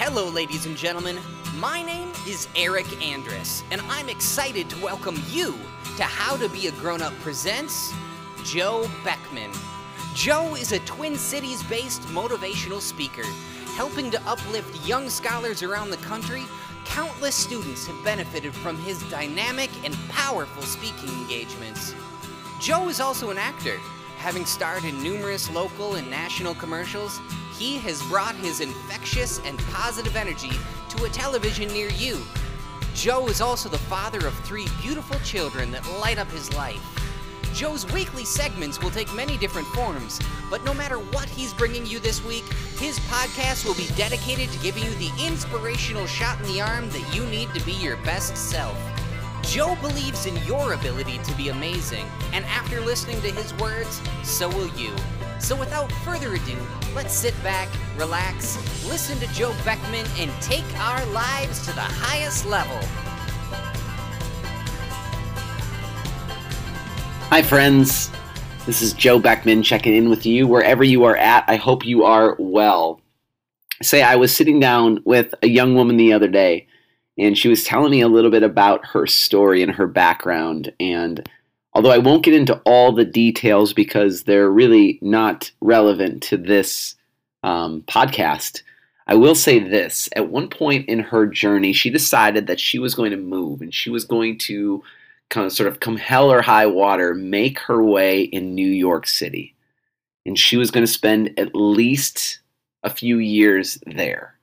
Hello, ladies and gentlemen. My name is Erik Andress, and I'm excited to welcome you to How to Be a Grown Up presents Joe Beckman. Joe is a Twin Cities based motivational speaker. Helping to uplift young scholars around the country, countless students have benefited from his dynamic and powerful speaking engagements. Joe is also an actor. Having starred in numerous local and national commercials, he has brought his infectious and positive energy to a television near you. Joe is also the father of three beautiful children that light up his life. Joe's weekly segments will take many different forms, but no matter what he's bringing you this week, his podcast will be dedicated to giving you the inspirational shot in the arm that you need to be your best self. Joe believes in your ability to be amazing, and after listening to his words, so will you. So without further ado, let's sit back, relax, listen to Joe Beckman, and take our lives to the highest level. Hi, friends. This is Joe Beckman checking in with you wherever you are at. I hope you are well. Say, I was sitting down with a young woman the other day, and she was telling me a little bit about her story and her background. And although I won't get into all the details because they're really not relevant to this um, podcast, I will say this. At one point in her journey, she decided that she was going to move and she was going to kind of sort of come hell or high water, make her way in New York City. And she was going to spend at least a few years there.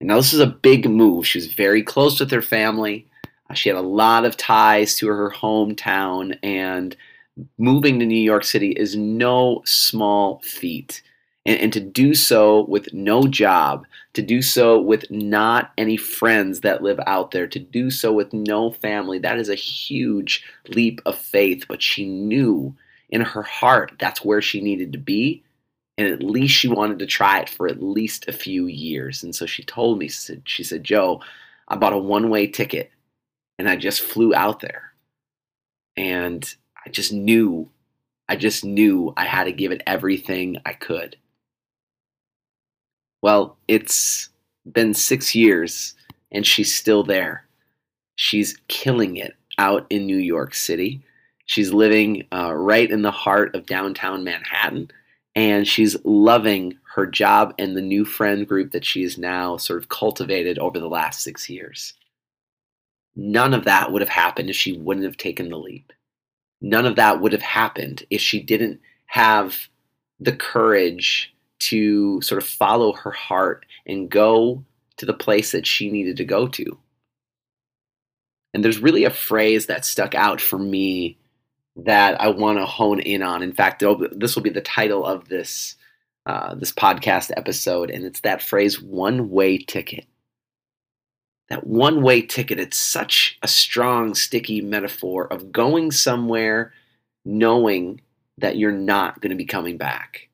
Now, this is a big move. She was very close with her family. Uh, she had a lot of ties to her hometown, and moving to New York City is no small feat and, and to do so with no job, to do so with not any friends that live out there, to do so with no family, that is a huge leap of faith. But she knew in her heart that's where she needed to be. And at least she wanted to try it for at least a few years. And so she told me, she said, Joe, I bought a one way ticket and I just flew out there. And I just knew, I just knew I had to give it everything I could. Well, it's been six years and she's still there. She's killing it out in New York City. She's living uh, right in the heart of downtown Manhattan and she's loving her job and the new friend group that she has now sort of cultivated over the last six years. None of that would have happened if she wouldn't have taken the leap. None of that would have happened if she didn't have the courage to sort of follow her heart and go to the place that she needed to go to. And there's really a phrase that stuck out for me that I want to hone in on. In fact, this will be the title of this uh, this podcast episode, and it's that phrase "one way ticket." That one way ticket. It's such a strong, sticky metaphor of going somewhere knowing that you're not going to be coming back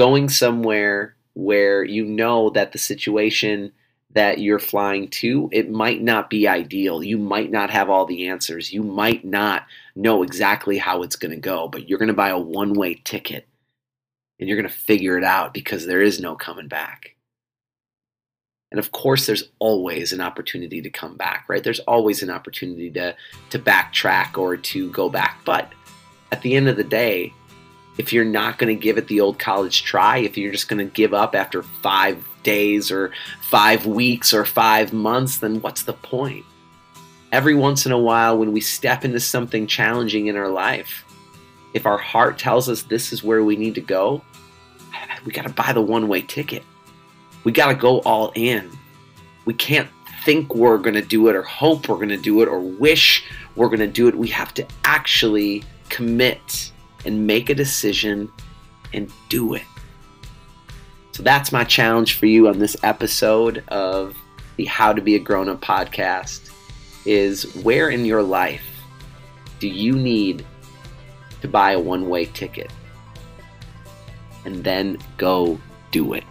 going somewhere where you know that the situation that you're flying to, it might not be ideal. You might not have all the answers. You might not know exactly how it's going to go, but you're going to buy a one way ticket and you're going to figure it out because there is no coming back. And of course, there's always an opportunity to come back, right? There's always an opportunity to, to backtrack or to go back. But at the end of the day, if you're not going to give it the old college try, if you're just going to give up after five days or five weeks or five months, then what's the point? Every once in a while, when we step into something challenging in our life, if our heart tells us this is where we need to go, we got to buy the one way ticket. We got to go all in. We can't think we're going to do it or hope we're going to do it or wish we're going to do it. We have to actually commit and make a decision and do it. So that's my challenge for you on this episode of the How to Be a Grown Up podcast is where in your life do you need to buy a one way ticket? And then go do it.